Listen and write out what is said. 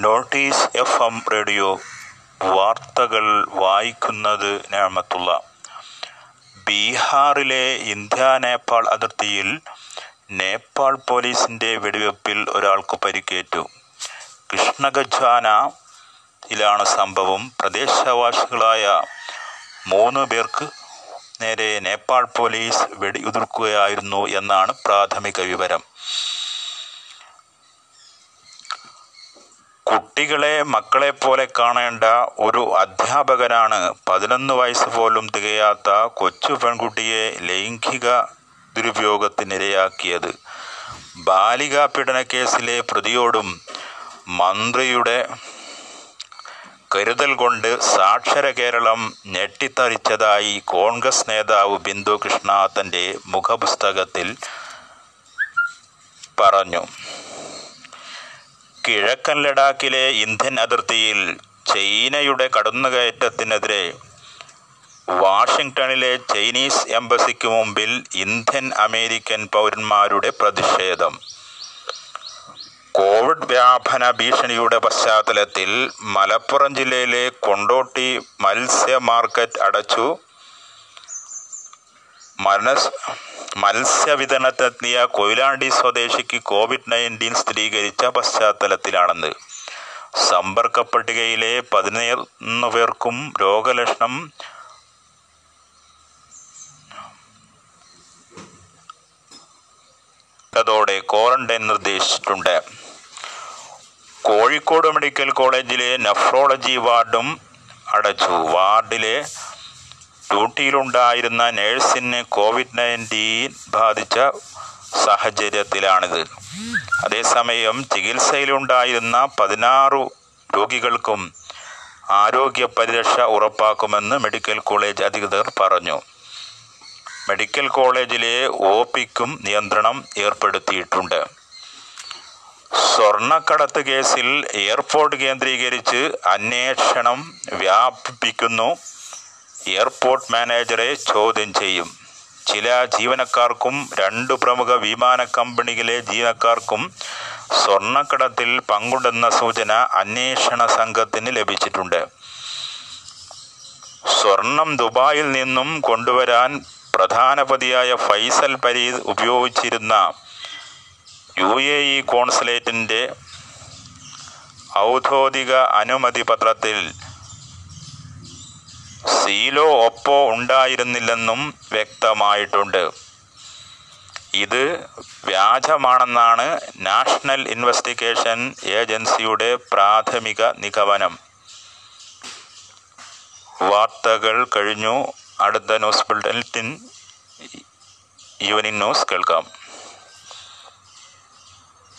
Notice F M radio വാർത്തകൾ വായിക്കുന്നത് ഞാമത്തുള്ള. ബീഹാറിലെ ഇന്ത്യ നേപ്പാൾ അതിർത്തിയിൽ നേപ്പാൾ പോലീസിന്റെ വെടിവെപ്പിൽ ഒരാൾക്ക് പരിക്കേറ്റു. കൃഷ്ണഗജാനയിലാണ് സംഭവം. പ്രദേശവാസികളായ മൂന്ന് പേർക്ക് നേരെ നേപ്പാൾ പോലീസ് വെടിയുതിർക്കുകയായിരുന്നു എന്നാണ് പ്രാഥമിക വിവരം. കുട്ടികളെ മക്കളെ പോലെ കാണേണ്ട ഒരു അധ്യാപകനാണ് പതിനൊന്ന് വയസ്സ് പോലും തികയാത്ത കൊച്ചു പെൺകുട്ടിയെ ലൈംഗിക ദുരുപയോഗത്തിനിരയാക്കിയത്. ബാലികാ പീഡന കേസിലെ പ്രതിയോടും മന്ത്രിയുടെ കരുതൽ കൊണ്ട് സാക്ഷര കേരളം ഞെട്ടിത്തറിച്ചതായി കോൺഗ്രസ് നേതാവ് ബിന്ദു കൃഷ്ണ തന്റെ മുഖപുസ്തകത്തിൽ പറഞ്ഞു. കിഴക്കൻ ലഡാക്കിലെ ഇന്ത്യൻ അതിർത്തിയിൽ ചൈനയുടെ കടന്നുകയറ്റത്തിനെതിരെ വാഷിംഗ്ടണിലെ ചൈനീസ് എംബസിക്ക് മുമ്പിൽ ഇന്ത്യൻ അമേരിക്കൻ പൗരന്മാരുടെ പ്രതിഷേധം. കോവിഡ് വ്യാപന ഭീഷണിയുടെ പശ്ചാത്തലത്തിൽ മലപ്പുറം ജില്ലയിലെ കൊണ്ടോട്ടി മത്സ്യ മാർക്കറ്റ് അടച്ചു. മനസ് മത്സ്യവിതരണത്തിനെത്തിയ കൊയിലാണ്ടി സ്വദേശിക്ക് കോവിഡ് നയന്റീൻ സ്ഥിരീകരിച്ച പശ്ചാത്തലത്തിലാണെന്ന്. സമ്പർക്ക പട്ടികയിലെ പതിനൊന്ന് പേർക്കും രോഗലക്ഷണം ോടെ ക്വാറന്റൈൻ നിർദ്ദേശിച്ചിട്ടുണ്ട്. കോഴിക്കോട് മെഡിക്കൽ കോളേജിലെ നെഫ്രോളജി വാർഡും അടച്ചു. വാർഡിലെ ഡ്യൂട്ടിയിലുണ്ടായിരുന്ന നേഴ്സിന് കോവിഡ് നയന്റീൻ ബാധിച്ച സാഹചര്യത്തിലാണിത്. അതേസമയം ചികിത്സയിലുണ്ടായിരുന്ന പതിനാറ് രോഗികൾക്കും ആരോഗ്യ പരിരക്ഷ ഉറപ്പാക്കുമെന്ന് മെഡിക്കൽ കോളേജ് അധികൃതർ പറഞ്ഞു. മെഡിക്കൽ കോളേജിലെ ഒ പിക്കും നിയന്ത്രണം ഏർപ്പെടുത്തിയിട്ടുണ്ട്. സ്വർണക്കടത്ത് കേസിൽ എയർപോർട്ട് കേന്ദ്രീകരിച്ച് അന്വേഷണം വ്യാപിപ്പിക്കുന്നു. എയർപോർട്ട് മാനേജറെ ചോദ്യം ചെയ്യും. ചില ജീവനക്കാർക്കും രണ്ട് പ്രമുഖ വിമാന കമ്പനിയിലെ ജീവനക്കാർക്കും സ്വർണക്കടത്തിൽ പങ്കുണ്ടെന്ന സൂചന അന്വേഷണ സംഘത്തിന് ലഭിച്ചിട്ടുണ്ട്. സ്വർണം ദുബായിൽ നിന്നും കൊണ്ടുവരാൻ പ്രധാനപതിയായ ഫൈസൽ പരീദ് ഉപയോഗിച്ചിരുന്ന യു എ ഇ കോൺസുലേറ്റിന്റെ ഔദ്യോഗിക അനുമതി പത്രത്തിൽ സീലോ ഒപ്പോ ഉണ്ടായിരുന്നില്ലെന്നും വ്യക്തമായിട്ടുണ്ട്. ഇത് വ്യാജമാണെന്നാണ് നാഷണൽ ഇൻവെസ്റ്റിഗേഷൻ ഏജൻസിയുടെ പ്രാഥമിക നിഗമനം. വാർത്തകൾ കഴിഞ്ഞു. അടുത്ത ന്യൂസ് ബുള്ളറ്റിൻ ഈവനിങ് ന്യൂസ് കേൾക്കാം.